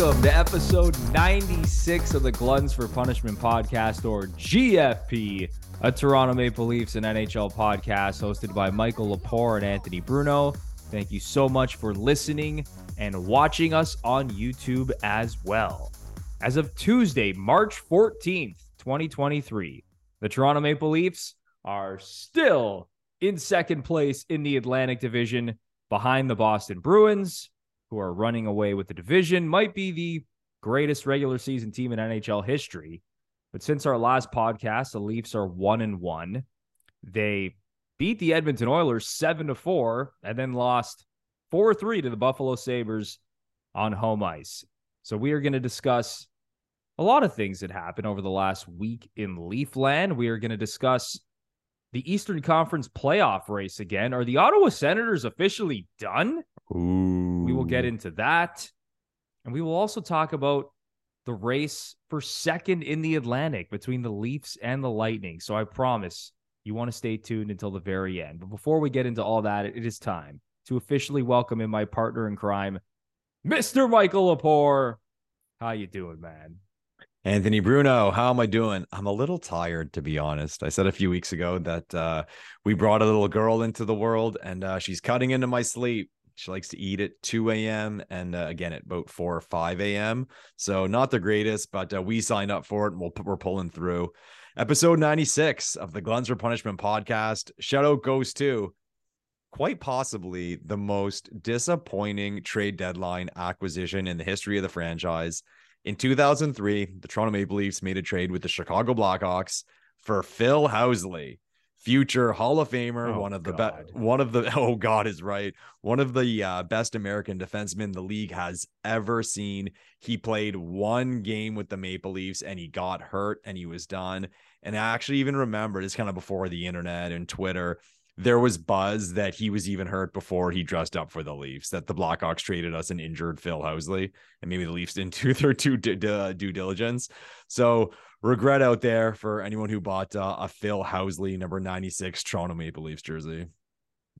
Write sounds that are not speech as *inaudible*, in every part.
Welcome to episode 96 of the Gluttons for Punishment podcast, or GFP, a Toronto Maple Leafs and NHL podcast hosted by Michael Lepore and Anthony Bruno. Thank you so much for listening and watching us on YouTube as well. As of Tuesday, March 14th, 2023, the Toronto Maple Leafs are still in second place in the Atlantic Division behind the Boston Bruins who are running away with the division, might be the greatest regular season team in NHL history. But since our last podcast, the Leafs are one and one. They beat the Edmonton Oilers seven to four, and then lost four three to the Buffalo Sabres on home ice. So we are going to discuss a lot of things that happened over the last week in Leafland. We are going to discuss the Eastern Conference playoff race again. Are the Ottawa Senators officially done? Ooh. We will get into that. And we will also talk about the race for second in the Atlantic between the Leafs and the Lightning. So I promise you want to stay tuned until the very end. But before we get into all that, it is time to officially welcome in my partner in crime, Mr. Michael Lepore. How you doing, man? Anthony Bruno, how am I doing? I'm a little tired, to be honest. I said a few weeks ago that uh, we brought a little girl into the world and uh, she's cutting into my sleep. She likes to eat at 2 a.m. and uh, again at about 4 or 5 a.m. So not the greatest, but uh, we signed up for it and we'll, we're pulling through. Episode 96 of the Gluttons for Punishment podcast. Shout out goes to quite possibly the most disappointing trade deadline acquisition in the history of the franchise. In 2003, the Toronto Maple Leafs made a trade with the Chicago Blackhawks for Phil Housley future Hall of Famer, Oh, one of the best, one of the *laughs* oh God is right, one of the uh, best American defensemen the league has ever seen. He played one game with the Maple Leafs and he got hurt and he was done. And I actually even remember this kind of before the internet and Twitter. There was buzz that he was even hurt before he dressed up for the Leafs. That the Blackhawks traded us an injured Phil Housley, and maybe the Leafs didn't *laughs* do their due, due, due diligence. So regret out there for anyone who bought uh, a Phil Housley number 96 Toronto Maple Leafs jersey.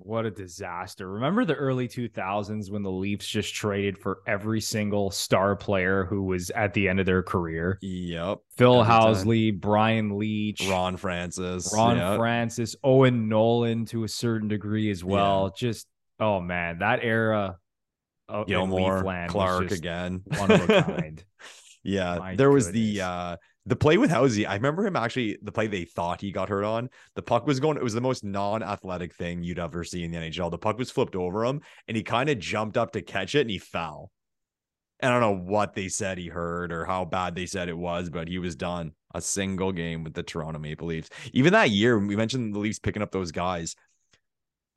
What a disaster. Remember the early 2000s when the Leafs just traded for every single star player who was at the end of their career? Yep. Phil Every time. Housley, Brian Leetch, Ron Francis. Ron Yep. Francis, Owen Nolan to a certain degree as well. Just oh man, that era of in Gilmour, Clark again. one of a *laughs* kind. yeah. My there was the uh the play with Housley. I remember him actually the play they thought he got hurt on. The puck was going, it was the most non-athletic thing you'd ever see in the NHL. The puck was flipped over him and he kind of jumped up to catch it and he fell. And I don't know what they said he heard or how bad they said it was, but he was done. A single game with the Toronto Maple Leafs. Even that year, we mentioned the Leafs picking up those guys.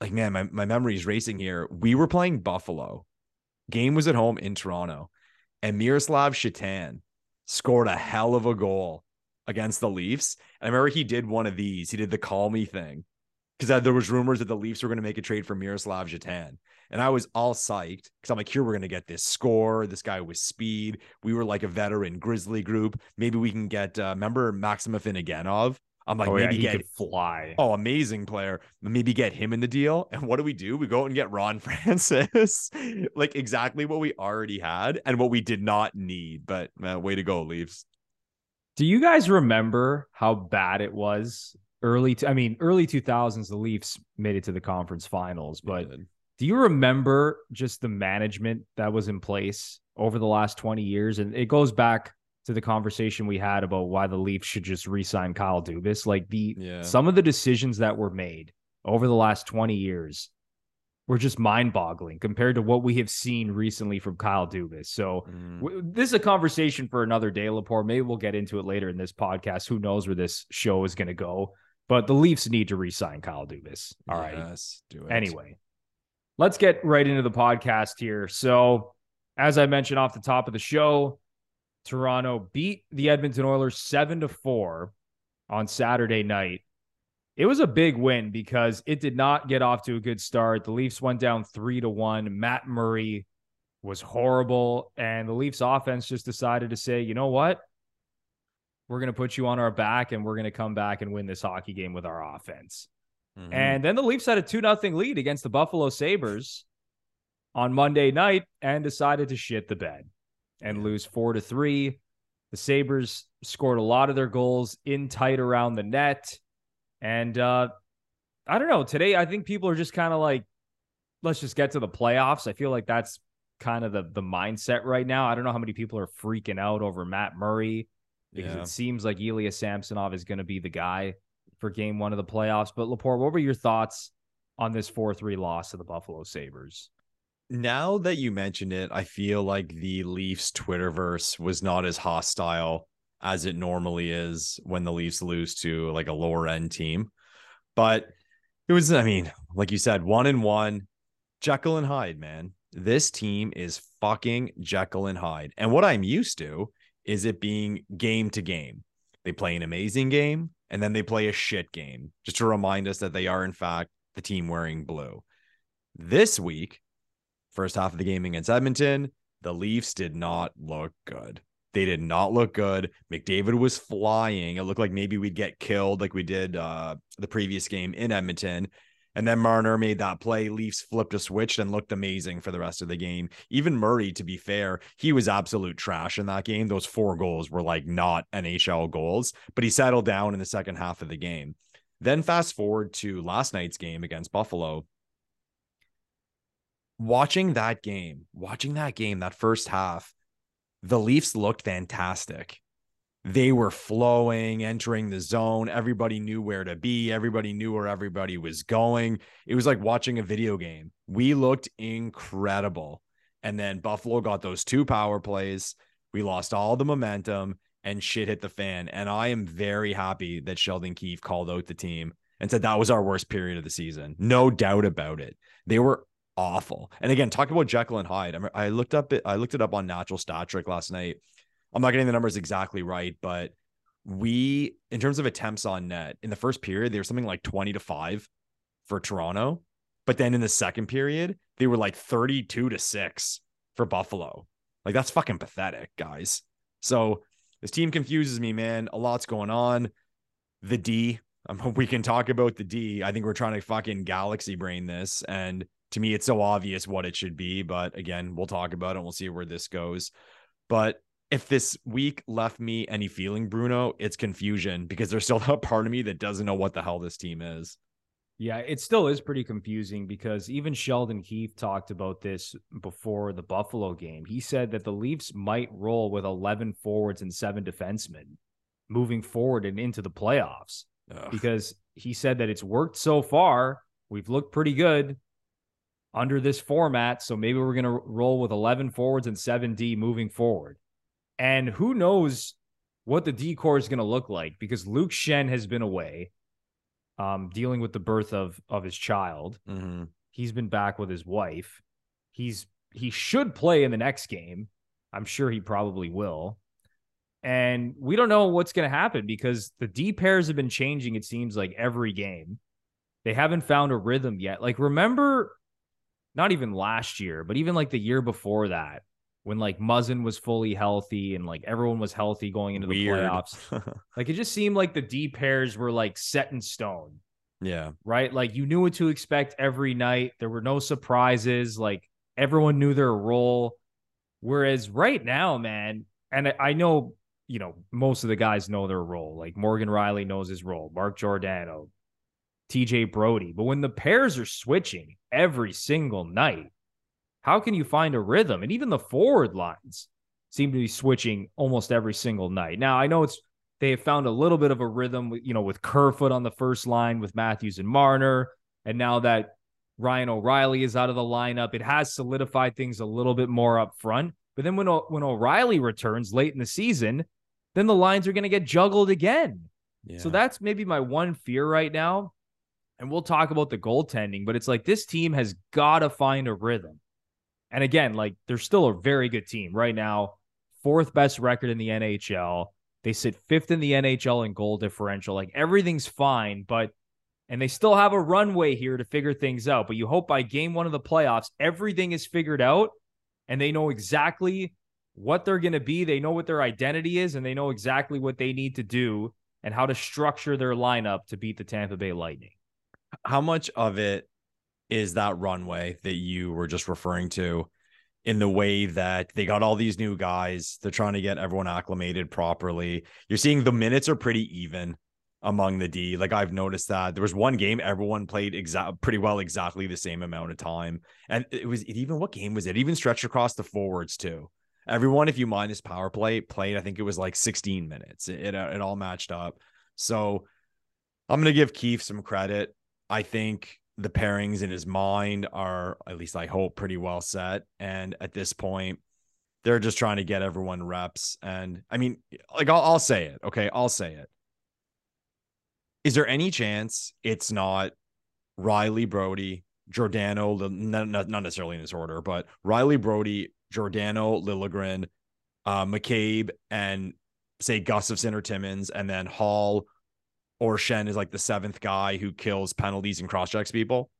Like, man, my, my memory's racing here. We were playing Buffalo. Game was at home in Toronto. And Miroslav Satan scored a hell of a goal against the Leafs. And I remember he did one of these. He did the call me thing. Because there was rumors that the Leafs were going to make a trade for Miroslav Satan. And I was all psyched because I'm like, here, we're going to get this score. This guy with speed. We were like a veteran Grizzly group. Maybe we can get, uh, remember Maxim Afinogenov? I'm like, oh yeah, maybe he get, fly. oh, amazing player. Maybe get him in the deal. And what do we do? We go out and get Ron *laughs* Francis, like exactly what we already had and what we did not need. But uh, way to go, Leafs. Do you guys remember how bad it was early? To, I mean, early 2000s, the Leafs made it to the conference finals, but do you remember just the management that was in place over the last 20 years? And it goes back to the conversation we had about why the Leafs should just re-sign Kyle Dubas. Like the Yeah. some of the decisions that were made over the last 20 years were just mind-boggling compared to what we have seen recently from Kyle Dubas. So Mm. w- this is a conversation for another day, Lepore. Maybe we'll get into it later in this podcast. Who knows where this show is going to go? But the Leafs need to re-sign Kyle Dubas. All right. Yes, do it. Anyway, let's get right into the podcast here. So, as I mentioned off the top of the show, Toronto beat the Edmonton Oilers 7 to 4 on Saturday night. It was a big win because it did not get off to a good start. The Leafs went down 3 to 1. Matt Murray was horrible and the Leafs offense just decided to say, "You know what? We're going to put you on our back and we're going to come back and win this hockey game with our offense." Mhm. And then the Leafs had a 2 0 lead against the Buffalo Sabres on Monday night and decided to shit the bed. And lose four to three. The Sabres scored a lot of their goals in tight around the net. And uh, I don't know. Today, I think people are just kind of like, let's just get to the playoffs. I feel like that's kind of the the mindset right now. I don't know how many people are freaking out over Matt Murray because yeah. it seems like Ilya Samsonov is going to be the guy for game one of the playoffs. But Lepore, what were your thoughts on this 4 3 loss to the Buffalo Sabres? Now that you mentioned it, I feel like the Leafs Twitterverse was not as hostile as it normally is when the Leafs lose to like a lower end team. But it was, I mean, like you said, one and one, Jekyll and Hyde, man. This team is fucking Jekyll and Hyde. And what I'm used to is it being game to game. They play an amazing game and then they play a shit game just to remind us that they are, in fact, the team wearing blue. This week, first half of the game against Edmonton, the Leafs did not look good. They did not look good. McDavid was flying. It looked like maybe we'd get killed like we did uh, the previous game in Edmonton. And then Marner made that play. Leafs flipped a switch and looked amazing for the rest of the game. Even Murray, to be fair, he was absolute trash in that game. Those four goals were like not NHL goals, but he settled down in the second half of the game. Then fast forward to last night's game against Buffalo. Watching that game, watching that game, that first half, the Leafs looked fantastic they were flowing, entering the zone. Everybody knew where to be. Everybody knew where everybody was going. It was like watching a video game. We looked incredible. And then Buffalo got those two power plays. We lost all the momentum and shit hit the fan. And I am very happy that Sheldon Keefe called out the team and said that was our worst period of the season. No doubt about it. They were awful. And again, talking about Jekyll and Hyde, I looked up it, I looked it up on Natural Stat Trick last night I'm not getting the numbers exactly right, but we, in terms of attempts on net, in the first period, they were something like 20 to 5 for Toronto. But then in the second period, they were like 32 to 6 for Buffalo. Like that's fucking pathetic, guys. So this team confuses me, man. A lot's going on. The D, um, *laughs* we can talk about the D. I think we're trying to fucking galaxy brain this. And to me, it's so obvious what it should be. But again, we'll talk about it. And we'll see where this goes. But if this week left me any feeling, Bruno, it's confusion because there's still *laughs* a part of me that doesn't know what the hell this team is. Yeah, it still is pretty confusing because even Sheldon Keefe talked about this before the Buffalo game. He said that the Leafs might roll with 11 forwards and seven defensemen moving forward and into the playoffs Ugh. because he said that it's worked so far. We've looked pretty good under this format. So maybe we're going to roll with 11 forwards and 7D moving forward. And who knows what the D corps is going to look like because Luke Schenn has been away, um, dealing with the birth of of his child. Mm-hmm. He's been back with his wife. He's he should play in the next game. I'm sure he probably will. And we don't know what's going to happen because the D pairs have been changing, it seems like every game. They haven't found a rhythm yet. Like, remember, not even last year, but even like the year before that, when like Muzzin was fully healthy and like everyone was healthy going into Weird. the playoffs. *laughs* like it just seemed like the D pairs were like set in stone. Yeah. Right. Like you knew what to expect every night. There were no surprises. Like everyone knew their role. Whereas right now, man, and I know, you know, most of the guys know their role. Like Morgan Rielly knows his role, Mark Giordano, TJ Brodie. But when the pairs are switching every single night, how can you find a rhythm? And even the forward lines seem to be switching almost every single night. Now, I know it's they have found a little bit of a rhythm, you know, with Kerfoot on the first line with Matthews and Marner. And now that Ryan O'Reilly is out of the lineup, it has solidified things a little bit more up front. But then when, when O'Reilly returns late in the season, then the lines are going to get juggled again. Yeah. So that's maybe my one fear right now. And we'll talk about the goaltending, but it's like this team has got to find a rhythm. And again, like they're still a very good team right now, fourth best record in the NHL. They sit fifth in the NHL in goal differential. Like everything's fine, but and they still have a runway here to figure things out. But you hope by game one of the playoffs, everything is figured out and they know exactly what they're going to be. They know what their identity is and they know exactly what they need to do and how to structure their lineup to beat the Tampa Bay Lightning. How much of it is that runway that you were just referring to in the way that they got all these new guys. They're trying to get everyone acclimated properly. You're seeing the minutes are pretty even among the D. Like I've noticed that there was one game everyone played exact pretty well exactly the same amount of time. And it was it even what game was it? it even stretched across the forwards too. Everyone, if you minus power play, played, I think it was like 16 minutes. It, it, it all matched up. So I'm gonna give Keefe some credit. I think the pairings in his mind are, at least I hope, pretty well set. And at this point, they're just trying to get everyone reps. And I mean, like I'll, I'll say it. Okay. I'll say it. Is there any chance it's not Rielly Brodie, Giordano, not, not necessarily in this order, but Rielly Brodie, Giordano, Liljegren, uh, McCabe, and say Gustafsson or Timmins, and then Holl or Schenn is like the seventh guy who kills penalties and cross checks people.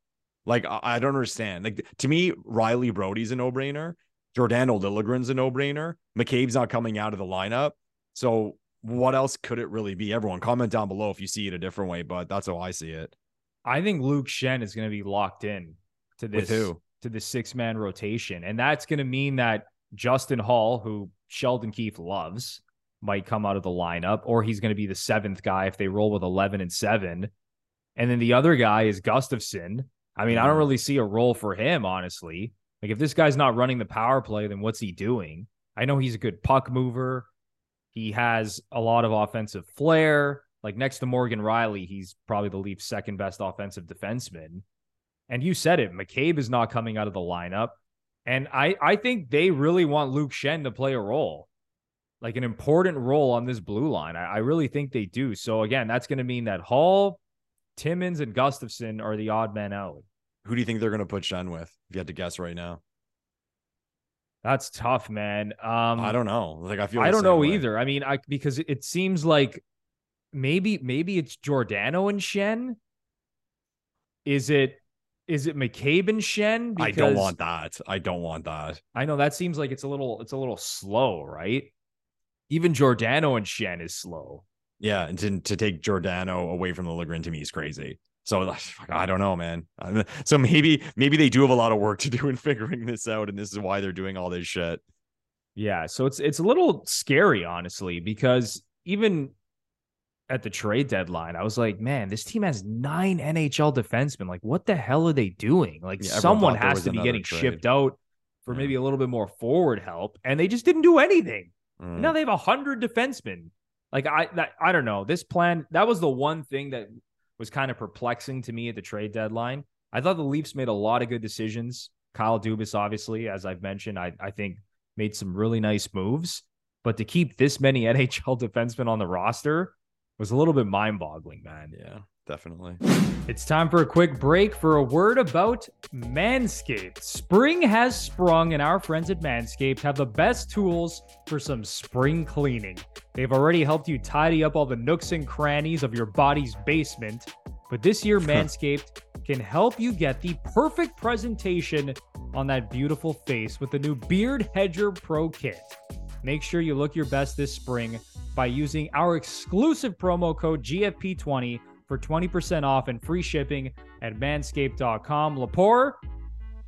Like I, I don't understand. Like to me, Rielly Brodie's a no brainer. Giordano Liljegren's a no brainer. McCabe's not coming out of the lineup. So what else could it really be? Everyone comment down below if you see it a different way, but that's how I see it. I think Luke Schenn is going to be locked in to this to the six man rotation, and that's going to mean that Justin Holl, who Sheldon Keefe loves, might come out of the lineup, or he's going to be the seventh guy if they roll with 11 and seven. And then the other guy is Gustafsson. I mean, I don't mm-hmm. really see a role for him, honestly. Like, if this guy's not running the power play, then what's he doing? I know he's a good puck mover. He has a lot of offensive flair. Like, next to Morgan Rielly, he's probably the Leafs' second best offensive defenseman. And you said it, McCabe is not coming out of the lineup. And I, I think they really want Luke Schenn to play a role like an important role on this blue line. I, I really think they do. So again, that's going to mean that Holl, Timmins, and Gustafsson are the odd men out. Who do you think they're going to put Schenn with? If you had to guess right now. That's tough, man. Um, I don't know. Like I feel I don't know way. either. I mean, I because it seems like maybe maybe it's Giordano and Schenn. Is it is it McCabe and Schenn? Because I don't want that. I don't want that. I know that seems like it's a little it's a little slow, right? Even Giordano and Schenn is slow. Yeah, and to, to take Giordano away from the Liljegren to me is crazy. So I don't know, man. So maybe maybe they do have a lot of work to do in *laughs* figuring this out, and this is why they're doing all this shit. Yeah, so it's it's a little scary, honestly, because even at the trade deadline, I was like, man, this team has nine NHL defensemen. Like, what the hell are they doing? Like, yeah, someone has to be getting trade. shipped out for yeah. maybe a little bit more forward help, and they just didn't do anything. Mm. Now they have a hundred defensemen. Like I, that, I don't know. This plan that was the one thing that was kind of perplexing to me at the trade deadline. I thought the Leafs made a lot of good decisions. Kyle Dubas, obviously, as I've mentioned, I, I think made some really nice moves. But to keep this many *laughs* NHL defensemen on the roster was a little bit mind boggling, man. Yeah definitely. It's time for a quick break for a word about Manscaped. Spring has sprung, and our friends at Manscaped have the best tools for some spring cleaning. They've already helped you tidy up all the nooks and crannies of your body's basement, but this year, Manscaped can help you get the perfect presentation on that beautiful face with the new Beard Hedger Pro Kit. Make sure you look your best this spring by using our exclusive promo code GFP20 for 20% off and free shipping at manscaped.com. Lepore,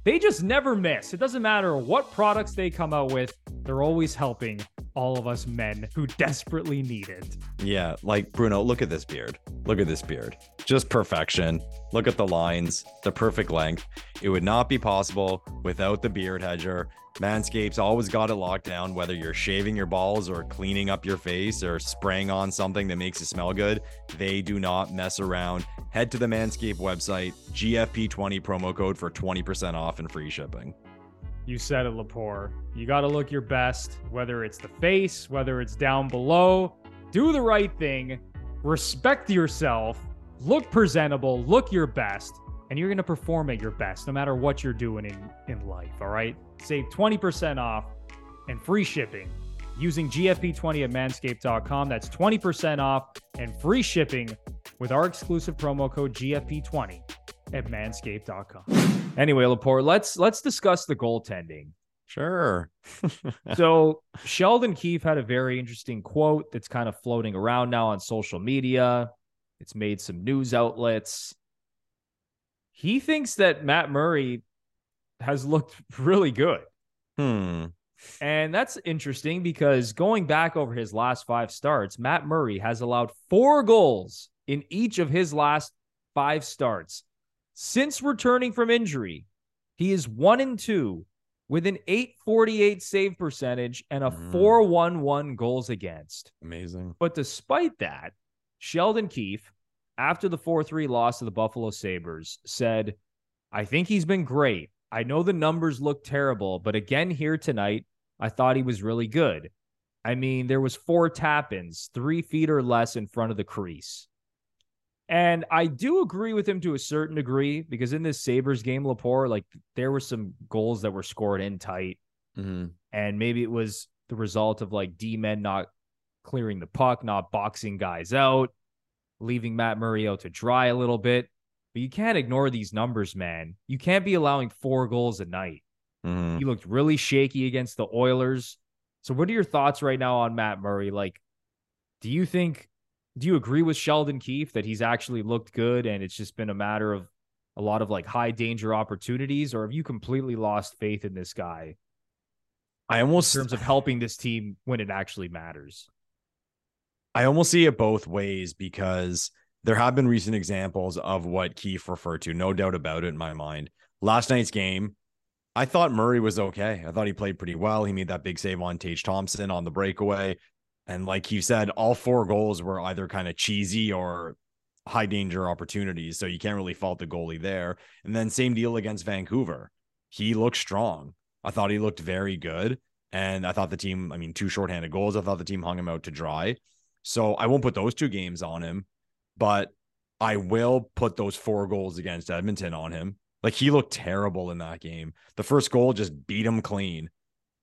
they just never miss. It doesn't matter what products they come out with, they're always helping all of us men who desperately need it. Yeah, like Bruno, look at this beard. Look at this beard. Just perfection. Look at the lines, the perfect length. It would not be possible without the beard hedger. Manscaped's always got it locked down, whether you're shaving your balls or cleaning up your face or spraying on something that makes it smell good. They do not mess around. Head to the Manscaped website, GFP20 promo code for 20% off and free shipping. You said it, Lepore. You got to look your best, whether it's the face, whether it's down below. Do the right thing, respect yourself, look presentable, look your best, and you're going to perform at your best no matter what you're doing in, in life. All right. Save 20% off and free shipping using GFP20 at manscaped.com. That's 20% off and free shipping with our exclusive promo code GFP20 at manscaped.com. Anyway, Lepore, let's let's discuss the goaltending. Sure. *laughs* so Sheldon Keefe had a very interesting quote that's kind of floating around now on social media. It's made some news outlets. He thinks that Matt Murray has looked really good. Hmm. And that's interesting because going back over his last five starts, Matt Murray has allowed four goals in each of his last five starts. Since returning from injury, he is one and two with an 848 save percentage and a Mm. 411 goals against. Amazing. But despite that, Sheldon Keefe, after the 4 3 loss to the Buffalo Sabres, said, I think he's been great. I know the numbers look terrible, but again here tonight, I thought he was really good. I mean, there was four tap-ins, three feet or less in front of the crease. And I do agree with him to a certain degree because in this Sabres game, Lepore, like there were some goals that were scored in tight hmm and maybe it was the result of like D men not clearing the puck, not boxing guys out, leaving Matt Murray out to dry a little bit. But you can't ignore these numbers, man. You can't be allowing four goals a night. hmm He looked really shaky against the Oilers. So, what are your thoughts right now on Matt Murray? Like, do you think, do you agree with Sheldon Keefe that he's actually looked good and it's just been a matter of a lot of like high danger opportunities? Or have you completely lost faith in this guy I almost in terms of helping this team when it actually matters? I almost see it both ways because there have been recent examples of what Keefe referred to, no doubt about it in my mind. Last night's game, I thought Murray was okay. I thought he played pretty well. He made that big save on Tage Thompson on the breakaway. And like you said, all four goals were either kind of cheesy or high danger opportunities. So you can't really fault the goalie there. And then same deal against Vancouver. He looked strong. I thought he looked very good. And I thought the team, I mean, two shorthanded goals. I thought the team hung him out to dry. So I won't put those two games on him, but I will put those four goals against Edmonton on him. Like he looked terrible in that game. The first goal just beat him clean.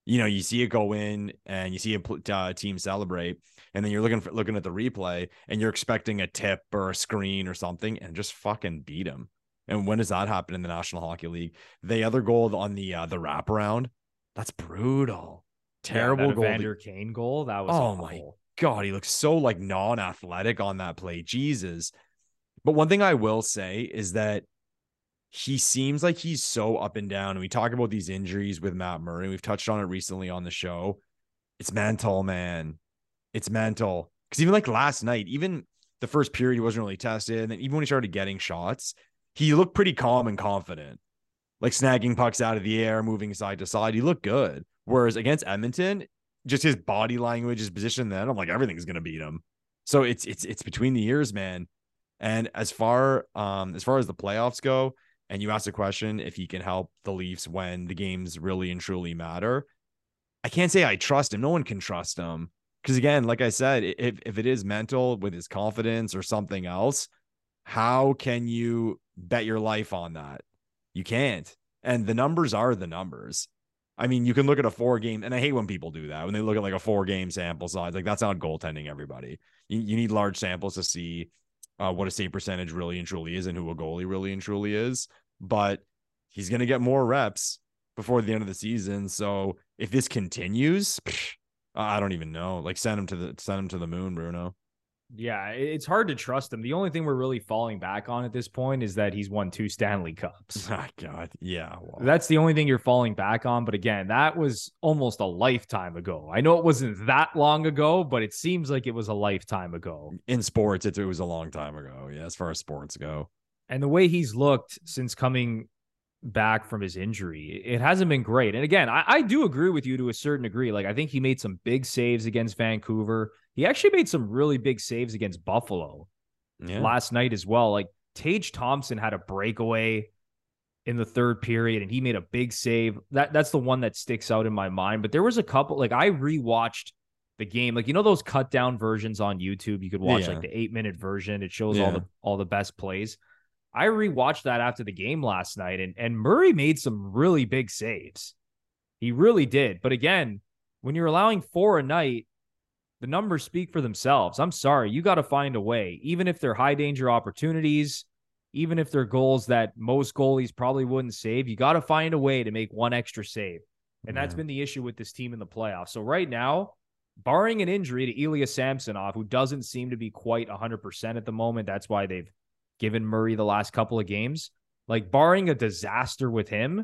You know, you see it go in and you see a uh, team celebrate, and then you're looking for looking at the replay and you're expecting a tip or a screen or something, and just fucking beat them. And when does that happen in the National Hockey League? The other goal on the uh, the wraparound, that's brutal. Terrible yeah, goal. Evander Kane goal. That was Oh awful. my God, he looks so like non-athletic on that play. Jesus. But one thing I will say is that he seems like he's so up and down. And we talk about these injuries with Matt Murray. We've touched on it recently on the show. It's mental, man. It's mental. Because even like last night, even the first period, he wasn't really tested. And then even when he started getting shots, he looked pretty calm and confident, like snagging pucks out of the air, moving side to side. He looked good. Whereas against Edmonton, just his body language, his position, then I'm like, everything's gonna beat him. So it's it's it's between the years, man. And as far um as far as the playoffs go, and you asked the question if he can help the Leafs when the games really and truly matter. I can't say I trust him. No one can trust him. Because again, like I said, if if it is mental with his confidence or something else, how can you bet your life on that? You can't. And the numbers are the numbers. I mean, you can look at a four game, and I hate when people do that when they look at like a four game sample size. Like that's not goaltending. Everybody, you, you need large samples to see uh, what a save percentage really and truly is, and who a goalie really and truly is. But he's gonna get more reps before the end of the season. So if this continues, I don't even know. Like send him to the send him to the moon, Bruno. Yeah, it's hard to trust him. The only thing we're really falling back on at this point is that he's won two Stanley Cups. *laughs* God, yeah. Well, That's the only thing you're falling back on. But again, that was almost a lifetime ago. I know it wasn't that long ago, but it seems like it was a lifetime ago. in sports, it, it was a long time ago. Yeah, as far as sports go. And the way he's looked since coming back from his injury, it hasn't been great. And again, I, I do agree with you to a certain degree. Like, I think he made some big saves against Vancouver. He actually made some really big saves against Buffalo. Yeah. last night as well. Like Tage Thompson had a breakaway in the third period and he made a big save. That that's the one that sticks out in my mind. But there was a couple like I rewatched the game. Like you know those cut down versions on YouTube, you could watch Yeah. like the 8-minute version. It shows all the all the best plays. I rewatched that after the game last night and and Murray made some really big saves. He really did. But again, when you're allowing four a night, the numbers speak for themselves. I'm sorry, you got to find a way, even if they're high danger opportunities, even if they're goals that most goalies probably wouldn't save. You got to find a way to make one extra save, and that's been the issue with this team in the playoffs. So right now, barring an injury to Ilya Samsonov, who doesn't seem to be quite 100% at the moment, that's why they've given Murray the last couple of games. Like barring a disaster with him,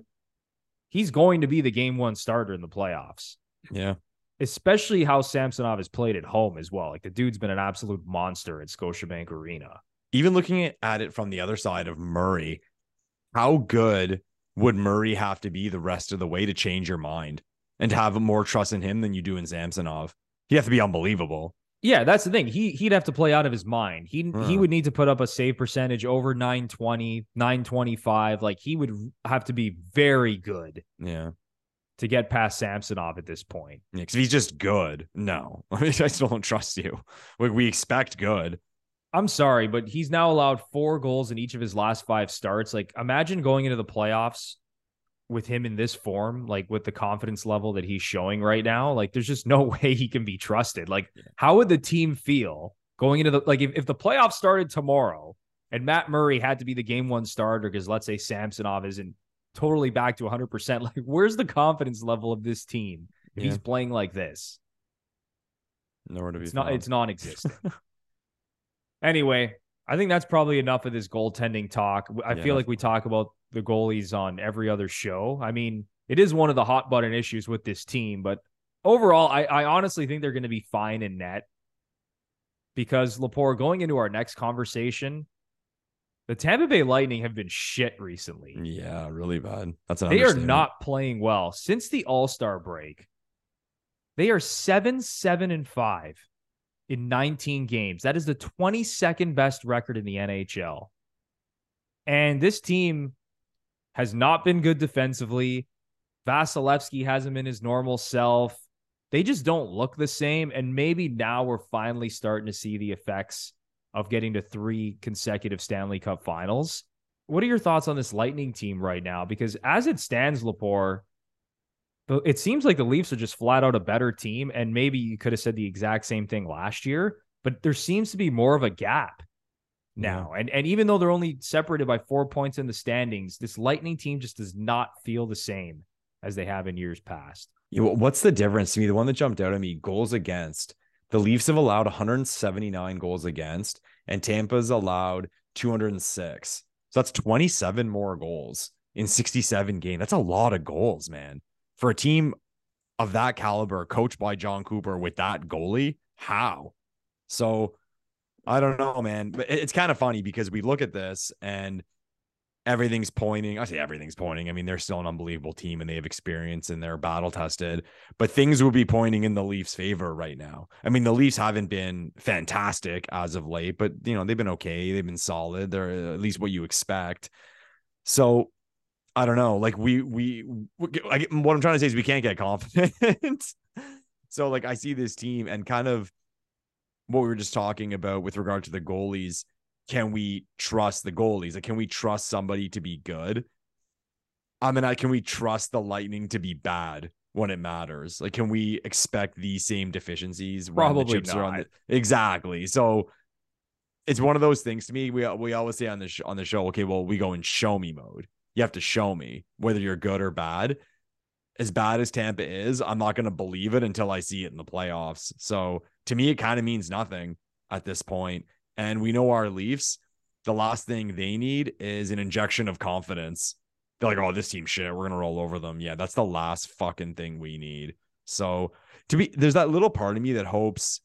he's going to be the game one starter in the playoffs. Yeah. Especially how Samsonov has played at home as well. Like the dude's been an absolute monster at Scotiabank Arena. Even looking at it from the other side of Murray, how good would Murray have to be the rest of the way to change your mind and have more trust in him than you do in Samsonov? He'd have to be unbelievable. Yeah, that's the thing. He he'd have to play out of his mind. He he would need to put up a save percentage over 920, 925. Like he would have to be very good Yeah. to get past Samsonov at this point. Yeah. Cause he's just good, no, *laughs* I mean, I still don't trust you. Like we expect good. I'm sorry, but he's now allowed four goals in each of his last five starts. Like, imagine going into the playoffs with him in this form, like with the confidence level that he's showing right now. Like, there's just no *laughs* way he can be trusted. Like, how would the team feel going into the like if, if the playoffs started tomorrow and Matt Murray had to be the game one starter because let's say Samsonov isn't totally back to 100%, *laughs* like, where's the confidence level of this team if Yeah. he's playing like this? Nowhere to be It's not. It's non-existent. *laughs* anyway, I think that's probably enough of this goaltending talk. I Yeah, feel like we talk about the goalies on every other show. I mean, it is one of the hot button issues with this team, but overall, I, I honestly think they're going to be fine in net because Lepore going into our next conversation. The Tampa Bay Lightning have been shit recently. yeah, really bad. That's an They are not playing well since the All Star break. They are seven, seven, and five in 19 games. That is the 22nd best record in the NHL. And this team has not been good defensively. Vasilevskiy hasn't been his normal self. They just don't look the same. And maybe now we're finally starting to see the effects of getting to three consecutive Stanley Cup finals. What are your thoughts on this Lightning team right now? Because as it stands, Lepore, the- it seems like the Leafs are just flat out a better team. And maybe you could have said the exact same thing last year, but there seems to be more of a gap now. And and even though they're only separated by four points in the standings, this Lightning team just does not feel the same as they have in years past. Know, what's the difference to me? The one that jumped out at me, goals against. The Leafs have allowed 179 goals against, and Tampa's allowed 206. So that's 27 more goals in 67 games. That's a lot of goals, man. For a team of that caliber, coached by Jon Cooper with that goalie, how? So I don't know, man. But it's kind of funny because we look at this and everything's pointing. I say everything's pointing. I mean, they're still an unbelievable team and they have experience and they're battle tested, but things would be pointing in the Leafs' favor right now. I mean, the Leafs haven't been fantastic as of late, but you know, they've been okay. They've been solid. They're uh, at least what you expect. So I don't know. Like we we, we I, what I'm trying to say is we can't get confident. *laughs* so like I see this team and kind of what we were just talking about with regard to the goalies can we trust the goalies? Like, can we trust somebody to be good? I mean, I can we trust the Lightning to be bad when it matters? Like, can we expect these same deficiencies? when the Probably chips are on not. the- exactly. So it's one of those things to me. We we always say on the sh- on the show, okay, well, we go in show me mode. You have to show me whether you're good or bad. As bad as Tampa is, I'm not going to believe it until I see it in the playoffs. So to me, it kind of means nothing at this point. And we know our Leafs, the last thing they need is an injection of confidence. They're like, oh, this team shit. We're gonna roll over them. Yeah, that's the last fucking thing we need. So to be there's that little part of me that hopes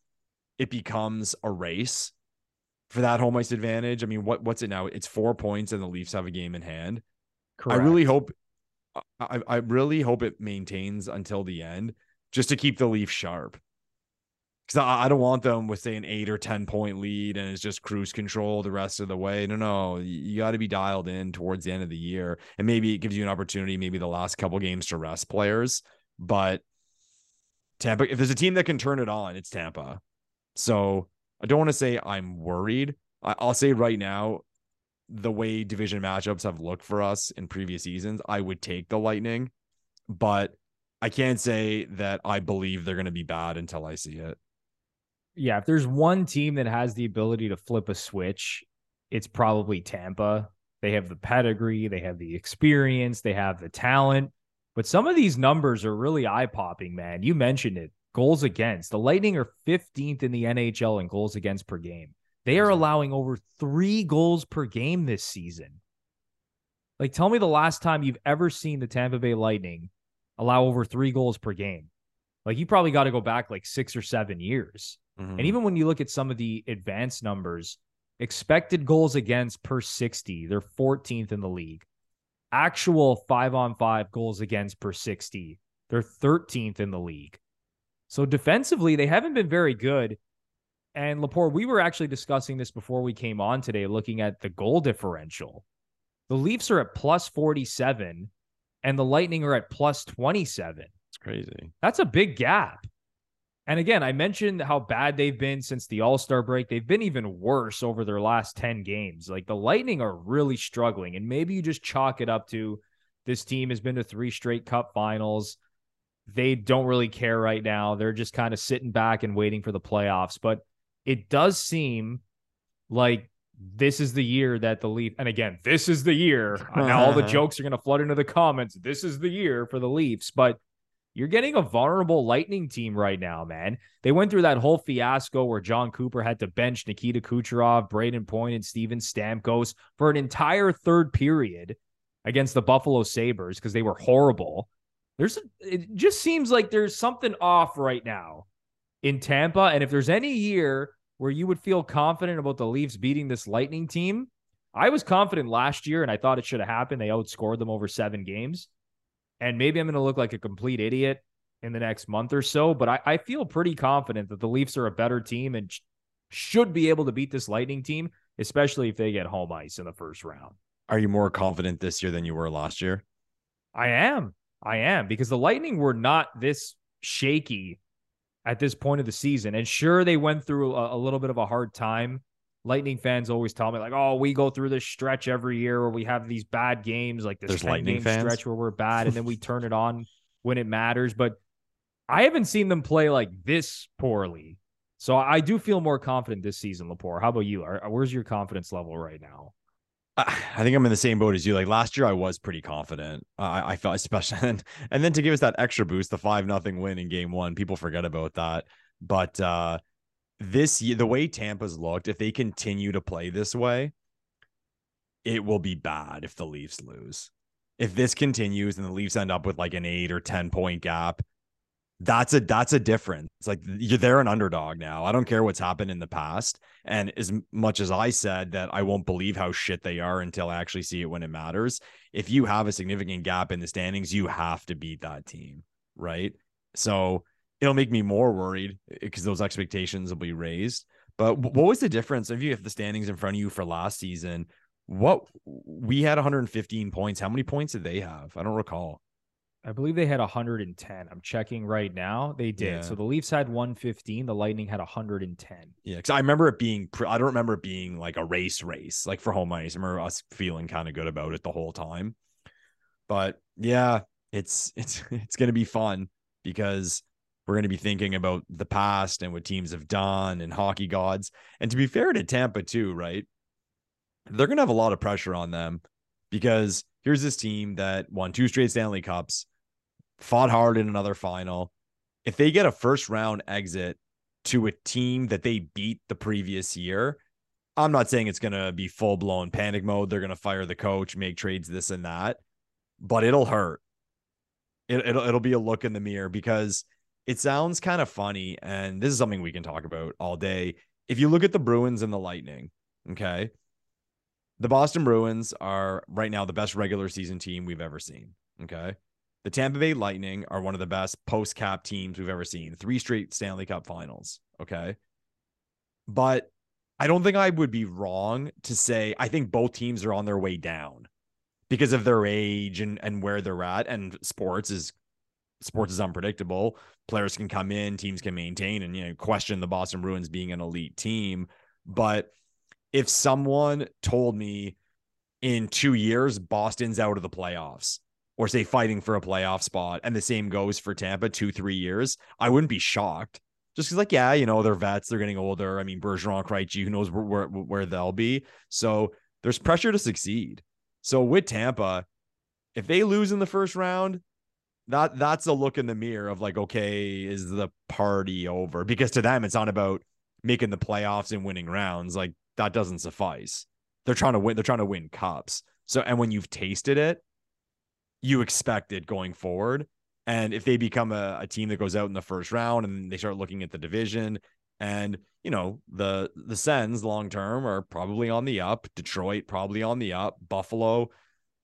it becomes a race for that home ice advantage. I mean, what what's it now? It's four points and the Leafs have a game in hand. I really hope I, I really hope it maintains until the end just to keep the Leafs sharp. Because I, I don't want them with say an eight or ten point lead and it's just cruise control the rest of the way. No, no, you, you got to be dialed in towards the end of the year, and maybe it gives you an opportunity, maybe the last couple games to rest players. But Tampa, if there's a team that can turn it on, it's Tampa. So I don't want to say I'm worried. I, I'll say right now, the way division matchups have looked for us in previous seasons, I would take the Lightning, but I can't say that I believe they're going to be bad until I see it. yeah, if there's one team that has the ability to flip a switch, it's probably Tampa. They have the pedigree, they have the experience, they have the talent. But some of these numbers are really eye popping, man. You mentioned it goals against. The Lightning are 15th in the NHL in goals against per game. They are allowing over three goals per game this season. Like, tell me the last time you've ever seen the Tampa Bay Lightning allow over three goals per game. Like, you probably got to go back like six or seven years. Mhm. And even when you look at some of the advanced numbers, expected goals against per 60, they're 14th in the league. Actual five on five goals against per 60, they're 13th in the league. So defensively, they haven't been very good. And Lepore, we were actually discussing this before we came on today, looking at the goal differential. The Leafs are at plus 47, and the Lightning are at plus 27. it's crazy. That's a big gap. And again, I mentioned how bad they've been since the All Star break. They've been even worse over their last 10 games. Like the Lightning are really struggling. And maybe you just chalk it up to this team has been to three straight cup finals. They don't really care right now. They're just kind of sitting back and waiting for the playoffs. But it does seem like this is the year that the Leafs, and again, this is the year. now all the *laughs* jokes are going to flood into the comments. This is the year for the Leafs. But you're getting a vulnerable Lightning team right now, man. They went through that whole fiasco where Jon Cooper had to bench Nikita Kucherov, Brayden Point, and Steven Stamkos for an entire third period against the Buffalo Sabres because they were horrible. There's it just seems like there's something off right now in Tampa. And if there's any year where you would feel confident about the Leafs beating this Lightning team, I was confident last year and I thought it should have happened. They outscored them over seven games. And maybe I'm going to look like a complete idiot in the next month or so, but I, I feel pretty confident that the Leafs are a better team and sh- should be able to beat this Lightning team, especially if they get home ice in the first round. Are you more confident this year than you were last year? I am. I am because the Lightning were not this shaky at this point of the season. And sure, they went through a, a, little bit of a hard time. Lightning fans always tell me, like, oh, we go through this stretch every year where we have these bad games, like this There's Lightning game fans? stretch where we're bad, and then we *laughs* turn it on when it matters. But I haven't seen them play like this poorly. So I do feel more confident this season, Lepore. How about you? Are, where's your confidence level right now? I think I'm in the same boat as you. Like last year, I was pretty confident. I, I felt *laughs* especially, and, and then to give us that extra boost, the five nothing win in game one, people forget about that. But uh this year, the way Tampa's looked, if they continue to play this way, it will be bad if the Leafs lose. If this continues and the Leafs end up with like an eight or ten point gap, that's a that's a difference. It's like you're they're an underdog now. I don't care what's happened in the past. And as much as I said that I won't believe how shit they are until I actually see it when it matters, if you have a significant gap in the standings, you have to beat that team, right? So it'll make me more worried eh, because those expectations will be raised. But what was the difference if you have the standings in front of you for last season? What we had 115 points. How many points did they have? I don't recall. I believe they had 110. I'm checking right now. They did. Yeah. So the Leafs had 115. The Lightning had 110. Yeah, because I remember it being. I don't remember it being like a race, race like for home ice. I remember us feeling kind of good about it the whole time. But yeah, it's it's *laughs* it's gonna be fun because we're gonna be thinking about the past and what teams have done and hockey gods. And to be fair to Tampa too, right? They're gonna have a lot of pressure on them because here's this team that won two straight Stanley Cups, fought hard in another final. If they get a first round exit to a team that they beat the previous year, I'm not saying it's going to be full blown panic mode. They're going to fire the coach, make trades, this and that, but it'll hurt. It, it'll it'll be a look in the mirror because it sounds kind of funny, and this is something we can talk about all day. If you look at the Bruins and the Lightning, okay, the Boston Bruins are right now the best regular season team we've ever seen. Okay. The Tampa Bay Lightning are one of the best post cap teams we've ever seen. Three straight Stanley Cup finals. Okay. But I don't think I would be wrong to say I think both teams are on their way down because of their age and, and where they're at. And sports is sports is unpredictable. Players can come in, teams can maintain, and you know, question the Boston Bruins being an elite team. But if someone told me in two years Boston's out of the playoffs or say fighting for a playoff spot, and the same goes for Tampa two, three years, I wouldn't be shocked. Just because, like, yeah, you know, they're vets, they're getting older. I mean, Bergeron, Krejci, who knows where, where, where they'll be. So there's pressure to succeed. So with Tampa, if they lose in the first round, that that's a look in the mirror of like, okay, is the party over? Because to them, it's not about making the playoffs and winning rounds. Like that doesn't suffice. They're trying to win. They're trying to win cups. So, and when you've tasted it, you expect it going forward. And if they become a, a team that goes out in the first round and they start looking at the division and you know the the Sens long term are probably on the up. Detroit probably on the up. Buffalo,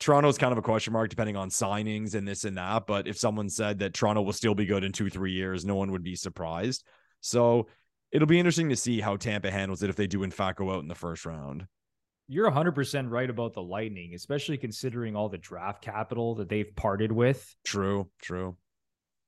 Toronto's kind of a question mark depending on signings and this and that. But if someone said that Toronto will still be good in two three years, no one would be surprised. So it'll be interesting to see how Tampa handles it if they do in fact go out in the first round. You're 100% right about the Lightning, especially considering all the draft capital that they've parted with. True, true.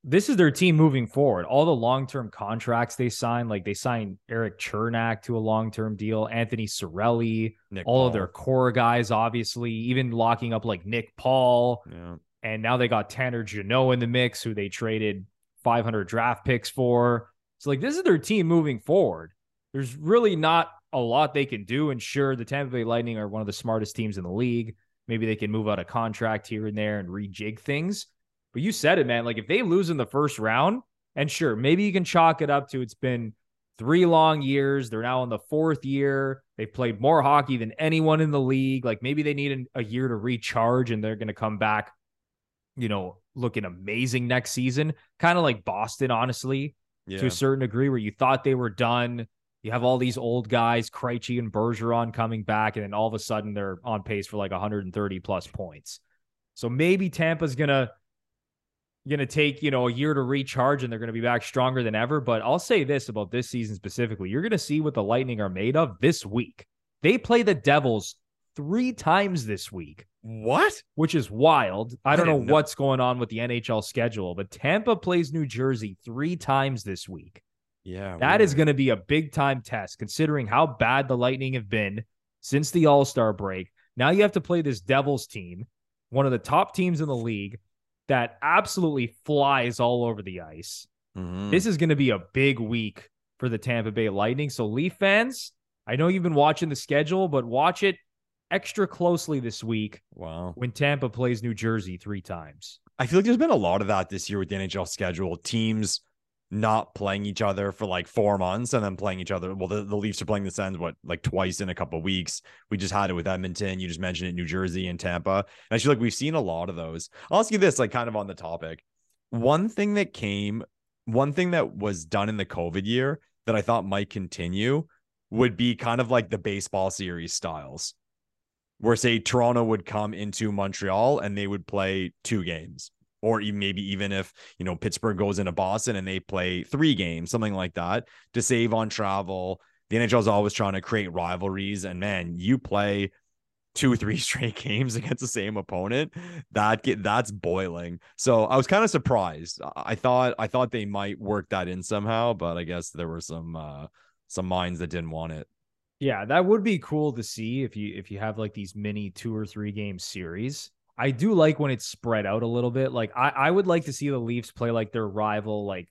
This is their team moving forward. All the long term contracts they signed, like they signed Erik Cernak to a long term deal, Anthony Cirelli, Nick all Paul. of their core guys, obviously, even locking up like Nick Paul. Yeah. And now they got Tanner Jeannot in the mix, who they traded 500 draft picks for. So, like, this is their team moving forward. There's really not a lot they can do. And sure, the Tampa Bay Lightning are one of the smartest teams in the league. Maybe they can move out a contract here and there and rejig things. But you said it, man. Like, if they lose in the first round, and sure, maybe you can chalk it up to it's been three long years. They're now in the fourth year. They've played more hockey than anyone in the league. Like, maybe they need a year to recharge and they're going to come back you know, looking amazing next season, kind of like Boston, honestly, Yeah. to a certain degree, where you thought they were done. You have all these old guys, Krejci and Bergeron coming back, and then all of a sudden they're on pace for like 130 plus points. So maybe Tampa's gonna gonna take you know a year to recharge, and they're gonna be back stronger than ever. But I'll say this about this season specifically: you're gonna see what the Lightning are made of this week. They play the Devils three times this week What? which is wild. I I don't know know. what's going on with the NHL schedule, but Tampa plays New Jersey three times this week. Yeah. That is going to be a big time test considering how bad the Lightning have been since the All Star break. Now you have to play this Devils team, one of the top teams in the league that absolutely flies all over the ice. Mhm. This is going to be a big week for the Tampa Bay Lightning. So, Leaf fans, I know you've been watching the schedule, but watch it extra closely this week wow. when Tampa plays New Jersey three times. I feel like there's been a lot of that this year with the NHL schedule. Teams not playing each other for like four months and then playing each other. Well, the, the Leafs are playing the Sens, what, like twice in a couple weeks. We just had it with Edmonton. You just mentioned it, New Jersey and Tampa. And I feel like we've seen a lot of those. I'll ask you this, like kind of on the topic. One thing that came, one thing that was done in the COVID year that I thought might continue would be kind of like the baseball series styles where say Toronto would come into Montreal and they would play two games. Or even maybe even if you know Pittsburgh goes into Boston and they play three games, something like that, to save on travel. The NHL is always trying to create rivalries, and man, you play two, *laughs* three straight games against the same opponent, that get that's boiling. So I was kind of surprised. I thought I thought they might work that in somehow, but I guess there were some uh some minds that didn't want it. Yeah, that would be cool to see if you if you have like these mini two or three game series. I do like when it's spread out a little bit. Like I, I would like to see the Leafs play like their rival like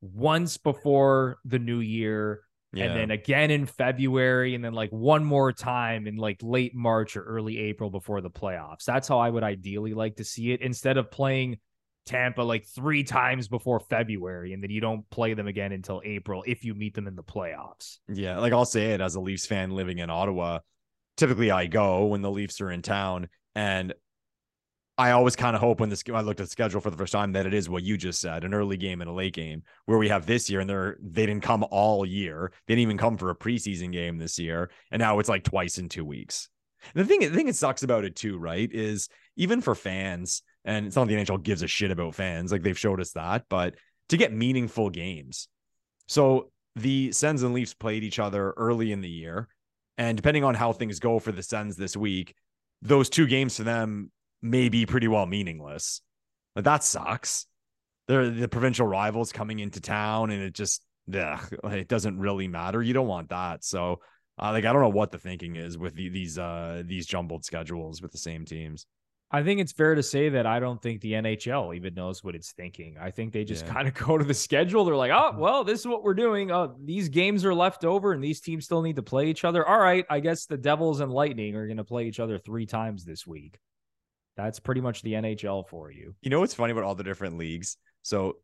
once before the new year Yeah. and then again in February and then like one more time in like late March or early April before the playoffs. That's how I would ideally like to see it instead of playing Tampa like three times before February and then you don't play them again until April if you meet them in the playoffs. Yeah, like I'll say it as a Leafs fan living in Ottawa. Typically, I go when the Leafs are in town, and I always kind of hope when this I looked at the schedule for the first time that it is what you just said, an early game and a late game, where we have this year, and they're they didn't come all year. They didn't even come for a preseason game this year, and now it's like twice in two weeks. And the thing, the thing that sucks about it too, right, is even for fans, and it's not the NHL gives a shit about fans, like they've showed us that, but to get meaningful games. So the Sens and Leafs played each other early in the year. And depending on how things go for the Sens this week, those two games for them may be pretty well meaningless. But that sucks. They're the provincial rivals coming into town, and it just ugh, it doesn't really matter. You don't want that. So uh, like I don't know what the thinking is with the, these uh these jumbled schedules with the same teams. I think it's fair to say that I don't think the NHL even knows what it's thinking. I think they just Yeah. kind of *laughs* go to the schedule. They're like, oh, well, this is what we're doing. Oh, these games are left over and these teams still need to play each other. All right. I guess the Devils and Lightning are going to play each other three times this week. That's pretty much the NHL for you. You know what's funny about all the different leagues? So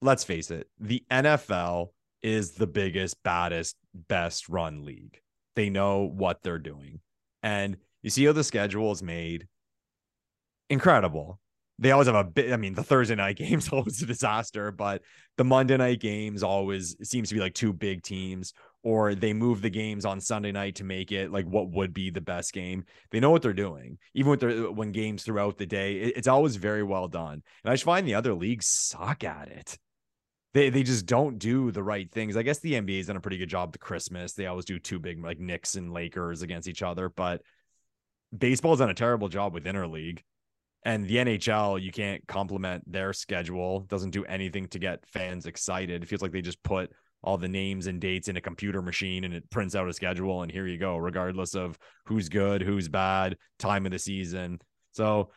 let's face it, the NFL is the biggest, baddest, best run league. They know what they're doing. And you see how the schedule is made. incredible. They always have a bit. I mean, the Thursday night *laughs* games always a disaster, but the Monday night games always seems to be like two big teams, or they move the games on Sunday night to make it like what would be the best game. They know what they're doing, even with their uh, when games throughout the day. It, it's always very well done, and I just find the other leagues suck at it. They they just don't do the right things. I guess the NBA's done a pretty good job. The Christmas they always do two big like Knicks and Lakers against each other, but baseball's done a terrible job with interleague. And the NHL, you can't compliment their schedule. Doesn't do anything to get fans excited. It feels like they just put all the names and dates in a computer machine and it prints out a schedule and here you go, regardless of who's good, who's bad, time of the season. So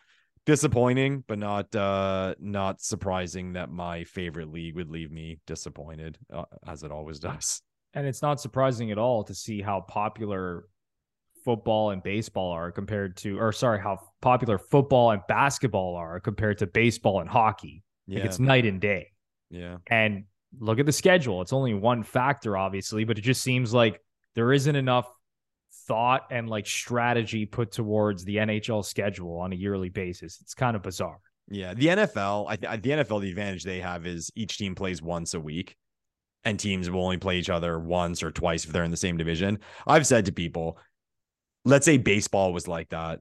disappointing, but not uh not surprising that my favorite league would leave me disappointed, uh, as it always does. And it's not surprising at all to see how popular football and baseball are compared to, or sorry, how popular football and basketball are compared to baseball and hockey. Yeah, Like it's night and day. yeah, And look at the schedule. It's only one factor, obviously, but it just seems like there isn't enough thought and like strategy put towards the NHL schedule on a yearly basis. It's kind of bizarre. yeah. The NFL, I th- the NFL, the advantage they have is each team plays once a week, and teams will only play each other once or twice if they're in the same division. I've said to people, let's say baseball was like that.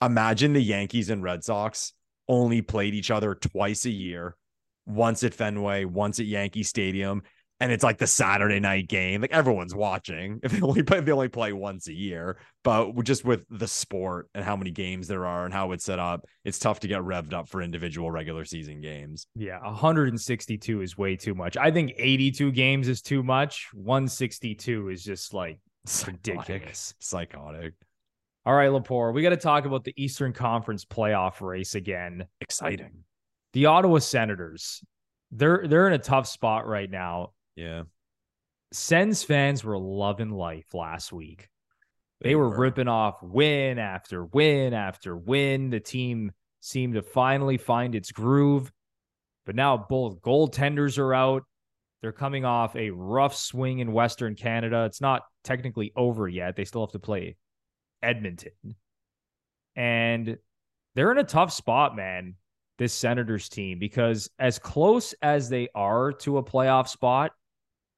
Imagine the Yankees and Red Sox only played each other twice a year, once at Fenway, once at Yankee Stadium, and it's like the Saturday night game. Like everyone's watching. *laughs* If they only play, if they only play once a year, but just with the sport and how many games there are and how it's set up, it's tough to get revved up for individual regular season games. Yeah, 162 is way too much. I think 82 games is too much. 162 is just like Psychotic. ridiculous. Psychotic. All right, Lepore, we got to talk about the Eastern Conference playoff race again. Exciting. The Ottawa Senators, they're they're in a tough spot right now. Yeah. Sens fans were loving life last week. They were ripping off win after win after win. The team seemed to finally find its groove. But now both goaltenders are out. They're coming off a rough swing in Western Canada. It's not technically over yet. They still have to play Edmonton. And they're in a tough spot, man, this Senators team, because as close as they are to a playoff spot,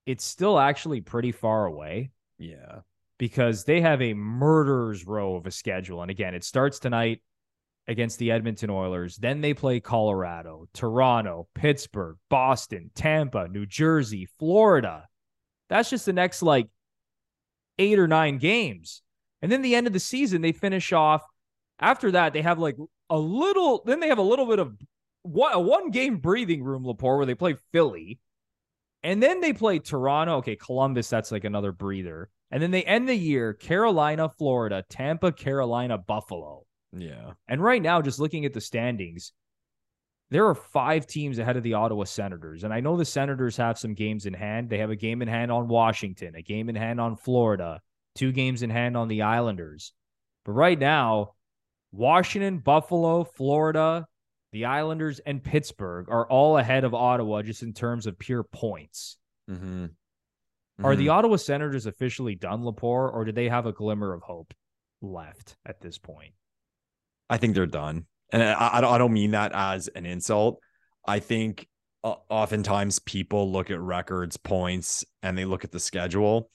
it's still actually pretty far away Yeah. because they have a murderer's row of a schedule. And again, it starts tonight against the Edmonton Oilers. Then they play Colorado, Toronto, Pittsburgh, Boston, Tampa, New Jersey, Florida. That's just the next like eight or nine games. And then the end of the season, they finish off. After that, they have like a little, then they have a little bit of what a one game breathing room, Lepore, where they play Philly. And then they play Toronto. Okay, Columbus, that's like another breather. And then they end the year Carolina, Florida, Tampa, Carolina, Buffalo. Yeah. And right now, just looking at the standings, there are five teams ahead of the Ottawa Senators. And I know the Senators have some games in hand. They have a game in hand on Washington, a game in hand on Florida, two games in hand on the Islanders. But right now, Washington, Buffalo, Florida, the Islanders, and Pittsburgh are all ahead of Ottawa just in terms of pure points. Mm-hmm. Are the Ottawa Senators officially done, Lepore, or do they have a glimmer of hope left at this point? I think they're done. And I, I don't, I don't mean that as an insult. I think uh, oftentimes people look at records, points, and they look at the schedule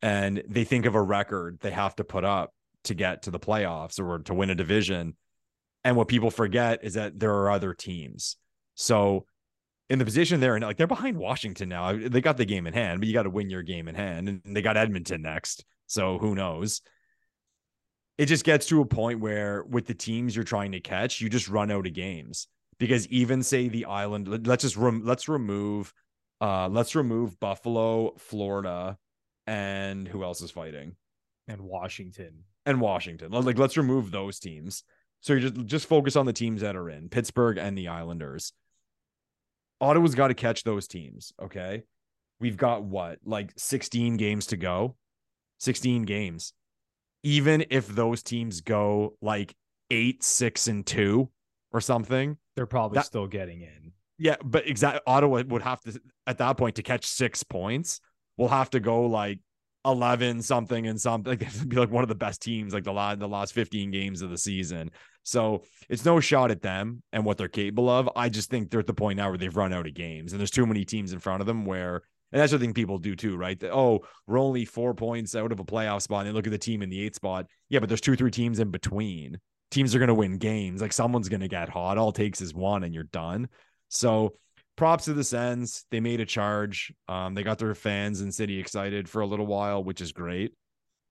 and they think of a record they have to put up to get to the playoffs or to win a division. And what people forget is that there are other teams. So in the position they're in, like they're behind Washington now. They got the game in hand, but you got to win your game in hand. And they got Edmonton next. So who knows? It just gets to a point where with the teams you're trying to catch, you just run out of games. Because even say the island, let- let's just rem- let's remove uh let's remove Buffalo, Florida, and who else is fighting? And Washington. And Washington. Like let's remove those teams. So you just just focus on the teams that are in Pittsburgh and the Islanders. Ottawa's got to catch those teams. Okay, we've got what like 16 games to go, 16 games. Even if those teams go like eight, six, and two or something, They're probably That- still getting in. yeah, but exactly Ottawa would have to at that point to catch six points. We'll have to go like eleven something and something. Like *laughs* be like one of the best teams like the last the last fifteen games of the season. So it's no shot at them and what they're capable of. I just think they're at the point now where they've run out of games and there's too many teams in front of them where, and that's the thing people do too, right? That, oh, we're only four points out of a playoff spot and they look at the team in the eighth spot. Yeah, but there's two, three teams in between. Teams are going to win games. Like someone's going to get hot. All takes is one and you're done. So props to the Sens. They made a charge. Um, they got their fans and city excited for a little while, which is great.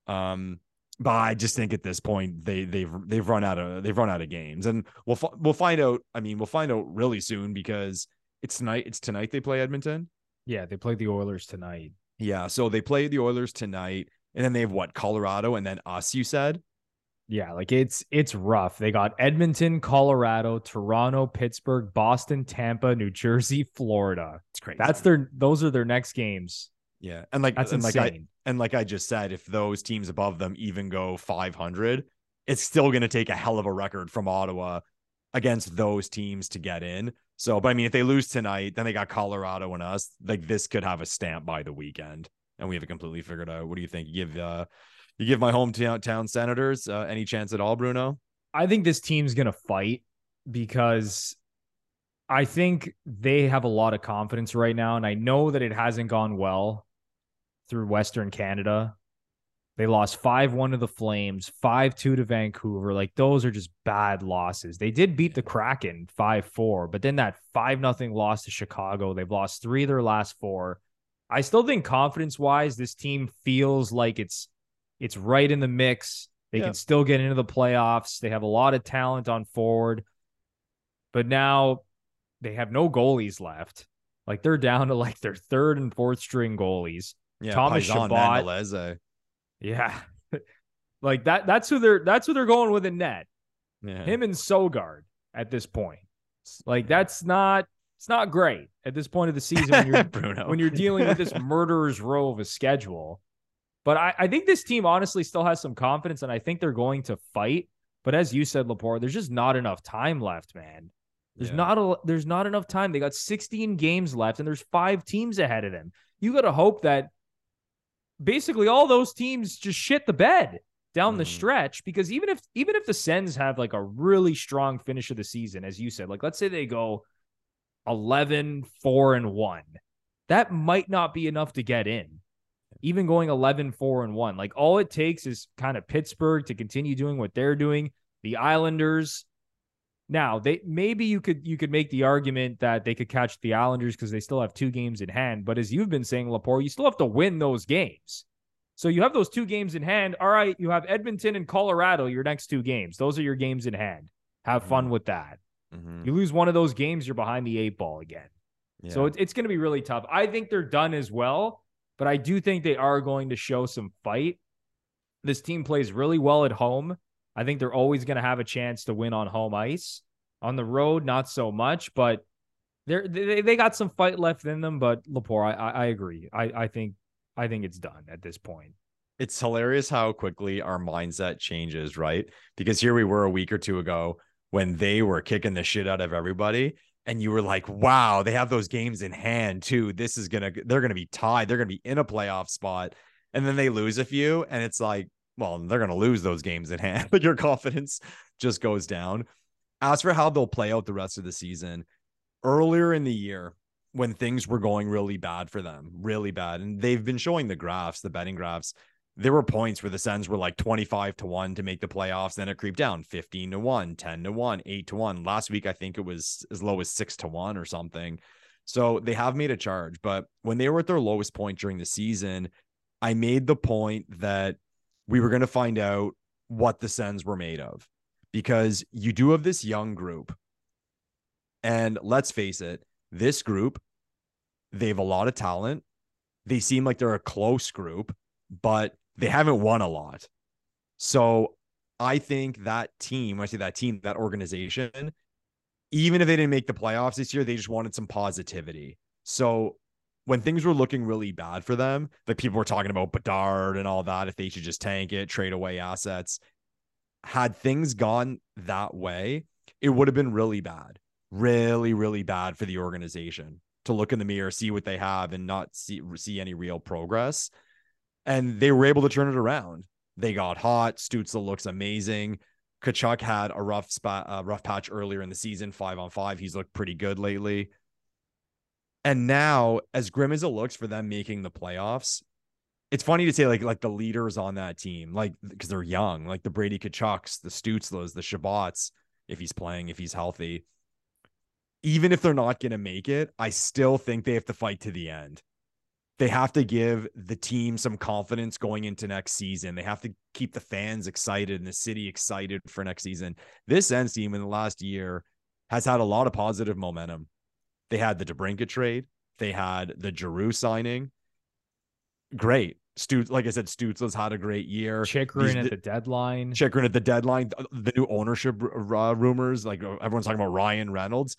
Um, but I just think at this point they they've they've run out of they've run out of games, and we'll we'll find out. I mean, we'll find out really soon because it's tonight. It's tonight they play Edmonton. Yeah, they play the Oilers tonight. Yeah, so they play the Oilers tonight, and then they have what Colorado, and then us. You said. Yeah, like it's it's rough. They got Edmonton, Colorado, Toronto, Pittsburgh, Boston, Tampa, New Jersey, Florida. It's crazy. That's their those are their next games. Yeah, and like That's and insane. like I and like I just said, if those teams above them even go 500, it's still going to take a hell of a record from Ottawa against those teams to get in. So, but I mean, if they lose tonight, then they got Colorado and us. Like this could have a stamp by the weekend, and we have it completely figured out. What do you think? You give uh, you give my hometown town Senators uh, any chance at all, Bruno? I think this team's going to fight because I think they have a lot of confidence right now. And I know that it hasn't gone well through Western Canada. They lost 5 1 to the Flames, 5 2 to Vancouver. Like, those are just bad losses. They did beat the Kraken 5 4, but then that 5 0 loss to Chicago, they've lost three of their last four. I still think confidence wise, this team feels like it's it's right in the mix. They Yeah. can still get into the playoffs. They have a lot of talent on forward. But now they have no goalies left. Like they're down to like their third and fourth string goalies. Yeah, Thomas Paisan. Mandolese. Yeah. *laughs* like that that's who they're that's who they're going with in net. Yeah, Him and Sogaard at this point. Like that's not it's not great at this point of the season when you're *laughs* Bruno. when you're dealing with this *laughs* murderer's row of a schedule. But I, I think this team honestly still has some confidence, and I think they're going to fight. But as you said, Lepore, there's just not enough time left, man. There's Yeah. not a there's not enough time. They got 16 games left, and there's five teams ahead of them. You got to hope that basically all those teams just shit the bed down the Mhm. stretch. Because even if even if the Sens have like a really strong finish of the season, as you said, like let's say they go 11, 4, and 1, that might not be enough to get in. Even going 11, 4, and 1. Like all it takes is kind of Pittsburgh to continue doing what they're doing. The Islanders. Now, they maybe you could you could make the argument that they could catch the Islanders because they still have two games in hand. But as you've been saying, Lepore, you still have to win those games. So you have those two games in hand. All right, you have Edmonton and Colorado, your next two games. Those are your games in hand. Have fun with that. Mhm. You lose one of those games, you're behind the eight ball again. So Yeah. it's, it's going to be really tough. I think they're done as well, but I do think they are going to show some fight. This team plays really well at home. I think they're always going to have a chance to win on home ice. On the road, not so much, but they're, they they got some fight left in them. But Lepore, I, I I agree. I I think I think it's done at this point. it's hilarious how quickly our mindset changes, right? Because here we were a week or two ago when they were kicking the shit out of everybody. And you were like, wow, they have those games in hand too. This is gonna, they're gonna be tied. They're gonna be in a playoff spot. And then they lose a few. And it's like, well, they're gonna lose those games in hand. *laughs* But your confidence just goes down. As for how they'll play out the rest of the season, earlier in the year, when things were going really bad for them, really bad, and they've been showing the graphs, the betting graphs there were points where the Sens were like 25 to 1 to make the playoffs. Then it creeped down 15 to 1, 10 to 1, 8 to 1. Last week, I think it was as low as 6 to 1 or something. So they have made a charge. But when they were at their lowest point during the season, I made the point that we were going to find out what the Sens were made of because you do have this young group. And let's face it, this group, they have a lot of talent. They seem like they're a close group, but they haven't won a lot. So I think that team, I say that team, that organization, even if they didn't make the playoffs this year, they just wanted some positivity. So when things were looking really bad for them, like people were talking about Bedard and all that, if they should just tank it, trade away assets. Had things gone that way, it would have been really bad, really, really bad for the organization to look in the mirror, see what they have, and not see see any real progress and they were able to turn it around. They got hot. Stützle looks amazing. Tkachuk had a rough spot, a rough patch earlier in the season, five on five. He's looked pretty good lately. And now, as grim as it looks for them making the playoffs, it's funny to say like like the leaders on that team, like because they're young, like the Brady Tkachuks, the Stützles, the Chabots, if he's playing, if he's healthy. Even if they're not going to make it, I still think they have to fight to the end. They have to give the team some confidence going into next season. They have to keep the fans excited and the city excited for next season. This Sens team in the last year has had a lot of positive momentum. They had the DeBrincat trade. They had the Giroux signing. Great. Stutz, like I said, Stützle's had a great year. Chychrun at the deadline. Chychrun at the deadline. The new ownership uh, rumors, like uh, everyone's talking about Ryan Reynolds.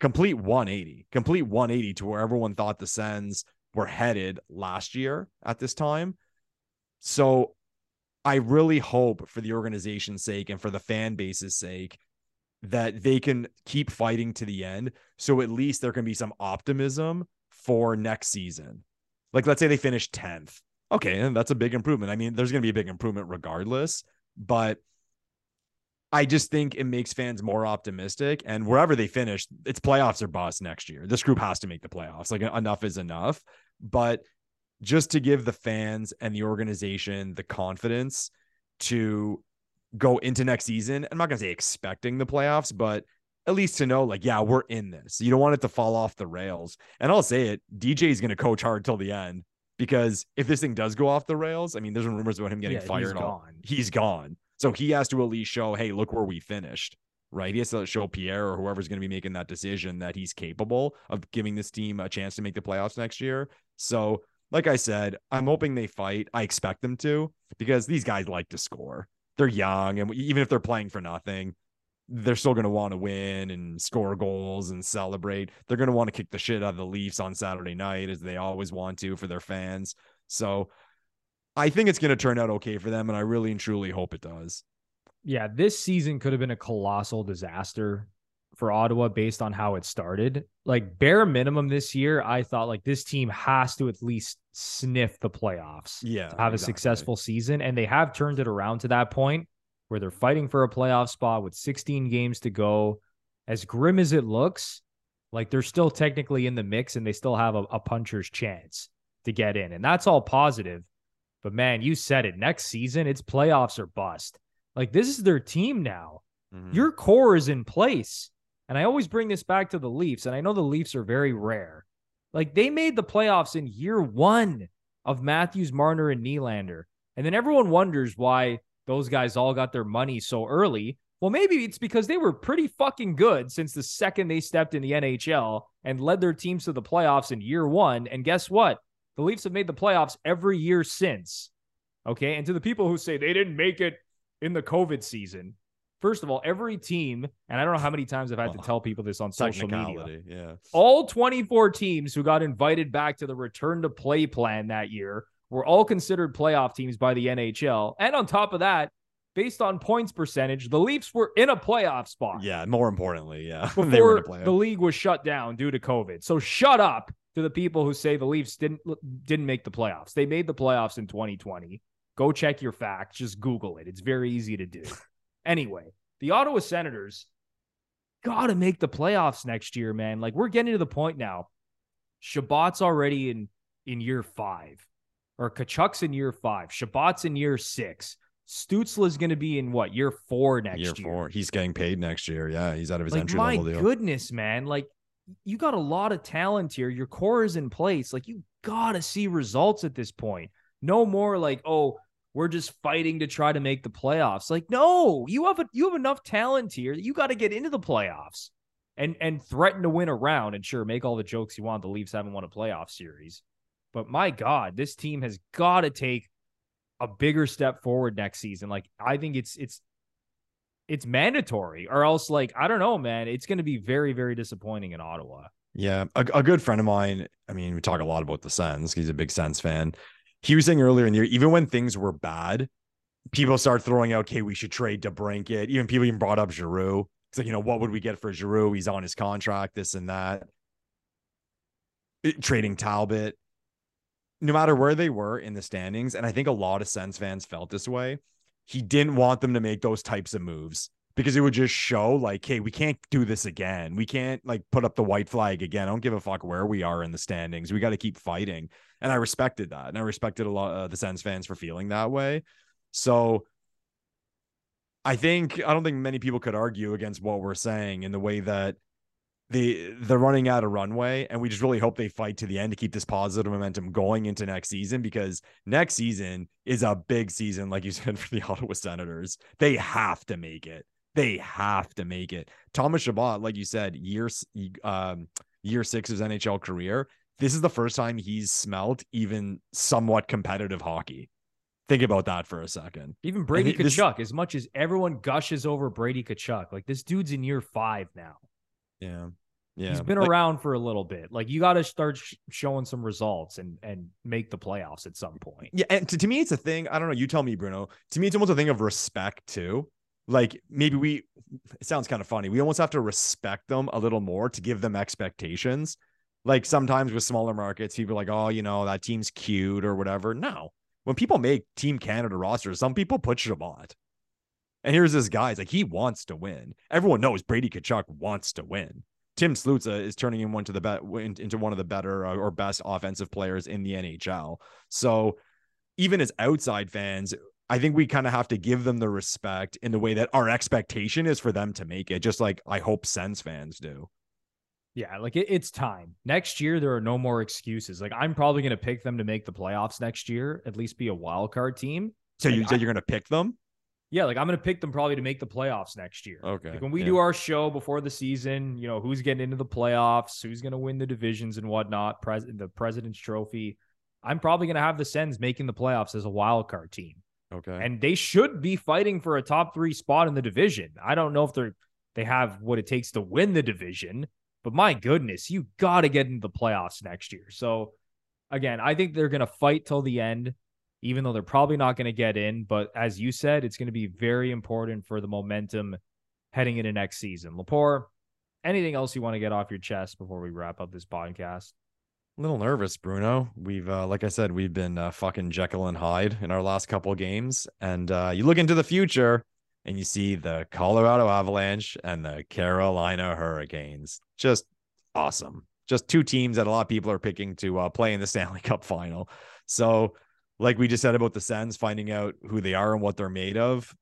Complete 180, complete 180 to where everyone thought the Sens were headed last year at this time. So I really hope for the organization's sake and for the fan base's sake that they can keep fighting to the end. So at least there can be some optimism for next season. Like, let's say they finish 10th. Okay. And that's a big improvement. I mean, there's going to be a big improvement regardless, but I just think it makes fans more optimistic. And wherever they finish, it's playoffs or bust next year. This group has to make the playoffs. Like, enough is enough. But just to give the fans and the organization the confidence to go into next season. I'm not going to say expecting the playoffs, but at least to know, like, yeah, we're in this. You don't want it to fall off the rails. And I'll say it DJ is going to coach hard till the end because if this thing does go off the rails, I mean, there's rumors about him getting yeah, fired. He's gone. He's gone. So he has to at least show, hey, look where we finished, right? He has to show Pierre or whoever's going to be making that decision that he's capable of giving this team a chance to make the playoffs next year. So, like I said, I'm hoping they fight. I expect them to because these guys like to score they're young, and even if they're playing for nothing, they're still going to want to win and score goals and celebrate. They're going to want to kick the shit out of the Leafs on Saturday night, as they always want to for their fans. So I think it's going to turn out okay for them, and I really and truly hope it does. Yeah, this season could have been a colossal disaster for Ottawa based on how it started. Like bare minimum this year, I thought like this team has to at least sniff the playoffs. Yeah. have exactly. a successful season. And they have turned it around to that point where they're fighting for a playoff spot with 16 games to go. As grim as it looks, like they're still technically in the mix and they still have a, a puncher's chance to get in. And that's all positive. But man, you said it. Next season, it's playoffs or bust. Like this is their team now. Mm-hmm. Your core is in place. And I always bring this back to the Leafs, and I know the Leafs are very rare. Like they made the playoffs in year one of Matthews, Marner, and Nylander. And then everyone wonders why those guys all got their money so early. Well, maybe it's because they were pretty fucking good since the second they stepped in the NHL and led their teams to the playoffs in year one. And guess what? The Leafs have made the playoffs every year since. Okay. And to the people who say they didn't make it in the COVID season, First of all, every team, and I don't know how many times I've had to tell people this on social media. Yeah. All 24 teams who got invited back to the return to play plan that year were all considered playoff teams by the NHL. And on top of that, based on points percentage, the Leafs were in a playoff spot. Yeah, more importantly, yeah. *laughs* Before the league was shut down due to COVID. So shut up to the people who say the Leafs didn't didn't make the playoffs. They made the playoffs in 2020. Go check your facts. Just Google it. It's very easy to do. *laughs* Anyway, the Ottawa Senators got to make the playoffs next year, man. Like we're getting to the point now. Chabot's already in in year five, or Tkachuk's in year five. Chabot's in year six. Stützle is going to be in what year four next year? Year four. He's getting paid next year. Yeah, he's out of his like, entry level deal. My goodness, man! Like you got a lot of talent here. Your core is in place. Like you got to see results at this point. No more like oh we're just fighting to try to make the playoffs. Like, no, you have a, you have enough talent here that you got to get into the playoffs and and threaten to win a round. And sure, make all the jokes you want. The Leafs haven't won a playoff series, but my God, this team has got to take a bigger step forward next season. Like, I think it's it's it's mandatory, or else, like, I don't know, man, it's going to be very very disappointing in Ottawa. Yeah, a, a good friend of mine. I mean, we talk a lot about the Sens. He's a big Sens fan he was saying earlier in the year, even when things were bad, people start throwing out, okay, we should trade DeBrincat. Even people even brought up Giroux. It's like, you know, what would we get for Giroux? He's on his contract, this and that. It, trading Talbot. No matter where they were in the standings, and I think a lot of Sens fans felt this way. he didn't want them to make those types of moves because it would just show like, hey, we can't do this again. We can't like put up the white flag again. I don't give a fuck where we are in the standings. We got to keep fighting. And I respected that. And I respected a lot of the Sens fans for feeling that way. So I think I don't think many people could argue against what we're saying in the way that the they're running out of runway and we just really hope they fight to the end to keep this positive momentum going into next season because next season is a big season like you *laughs* said for the Ottawa Senators. They have to make it. They have to make it. Thomas Chabot, like you said, years um year 6 of his NHL career, this is the first time he's smelt even somewhat competitive hockey. Think about that for a second. Even Brady Tkachuk, this, as much as everyone gushes over Brady Tkachuk, like this dude's in year five now. Yeah. Yeah. He's been like, around for a little bit. Like you got to start sh- showing some results and and make the playoffs at some point. Yeah, and to, to me it's a thing, I don't know, you tell me Bruno. To me it's almost a thing of respect too like maybe we it sounds kind of funny we almost have to respect them a little more to give them expectations. Like sometimes with smaller markets people are like oh you know that team's cute or whatever. No. When people make team canada rosters some people put Chabot and here's this guy it's like he wants to win. Everyone knows brady Tkachuk wants to win. Tim Stützle is turning him one to the bet into one of the better uh, or best offensive players in the nhl so even as outside fans I think we kind of have to give them the respect in the way that our expectation is for them to make it, just like I hope Sens fans do. Yeah, like it, it's time. Next year, there are no more excuses. Like I'm probably going to pick them to make the playoffs next year, at least be a wild card team. So like, you said you're going to pick them? Yeah, like I'm going to pick them probably to make the playoffs next year. Okay. Like when we yeah. do our show before the season, you know who's getting into the playoffs, who's going to win the divisions and whatnot, pres- the President's Trophy. I'm probably going to have the Sens making the playoffs as a wild card team. Okay. And they should be fighting for a top three spot in the division. I don't know if they're they have what it takes to win the division, but my goodness, you got to get into the playoffs next year. So again, I think they're to fight till the end, even though they're probably not to get in. But as you said, it's to be very important for the momentum heading into next season. Lepore, anything else you want to get off your chest before we wrap up this podcast? A little nervous, Bruno. We've, uh, like I said, we've been uh, fucking Jekyll and Hyde in our last couple games, and uh, you look into the future and you see the Colorado Avalanche and the Carolina Hurricanes. Just awesome. Just two teams that a lot of people are picking to uh, play in the *laughs* Stanley Cup final. So, like we just said about the Sens, finding out who they are and what they're made of,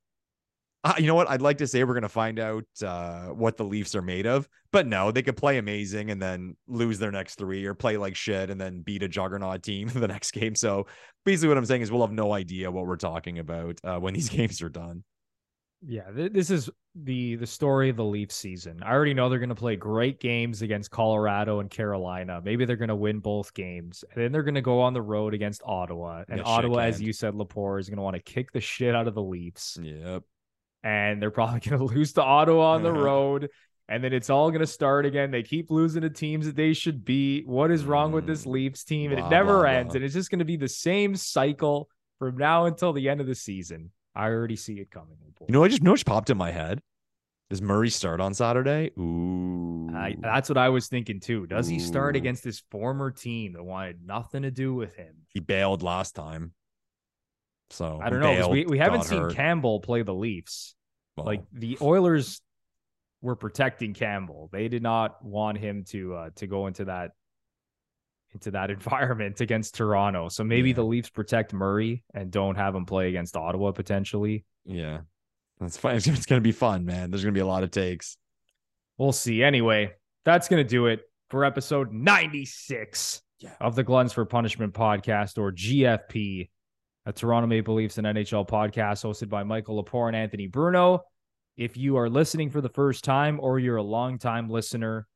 uh, you know what? I'd like to say we're going to find out uh, what the Leafs are made of, but no, they could play amazing and then lose their next three or play like shit and then beat a juggernaut team *laughs* the next game. So basically, what I'm saying is we'll have no idea what we're talking about uh, when these *laughs* games are done. Yeah, th- this is the the story of the Leafs season. I already know they're going to play great games against Colorado and Carolina. Maybe they're going to win both games, and then they're going to go on the road against Ottawa. And Ottawa, as you said, Lepore is going to want to kick the shit out of the Leafs. Yep and they're probably *laughs* going to lose to Ottawa on the road. And then it's all going to start again. They keep losing to teams that they should beat. What is wrong with this mm. Leafs team? And blah, it never blah, ends. Blah. And it's just going to be the same cycle from now until the end of the season. I already see it coming. You know, I just know what popped in my head. Does Murray start on Saturday? Ooh. I, that's what I was thinking too. Does Ooh. he start against his former team that wanted nothing to do with him? He bailed last time. So I don't know. We, we haven't seen hurt. Campbell play the Leafs. Well, like the Oilers were protecting Campbell. They did not want him to uh, to go into that into that *laughs* environment against Toronto. So maybe yeah. the Leafs protect Murray and don't have him play against Ottawa potentially. Yeah. That's fine. *laughs* It's, it's going to be fun, man. There's going to be a lot of takes. We'll see. Anyway, that's going to do it for episode 96 yeah. of the Gluttons for Punishment podcast or GFP a Toronto Maple Leafs and NHL podcast hosted by Michael Lepore and Anthony Bruno. If you are listening for the first time or you're a long-time listener,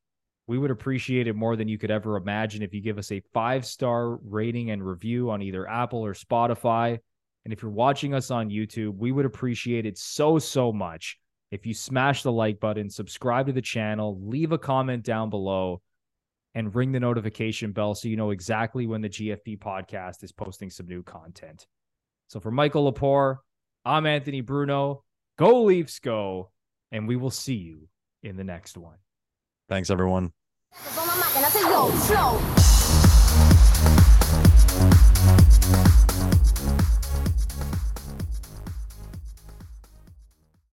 we would appreciate it more than you could ever imagine if you give us a five star rating and review on either Apple or Spotify. And if you're watching us on YouTube, we would appreciate it so, so much if you smash the like button, subscribe to the channel, leave a comment down below, and ring the notification bell so you know exactly when the GFP podcast is posting some new content. So for Michael Lepore, I'm Anthony Bruno. Go Leafs, go. And we will see you in the next one. Thanks, everyone.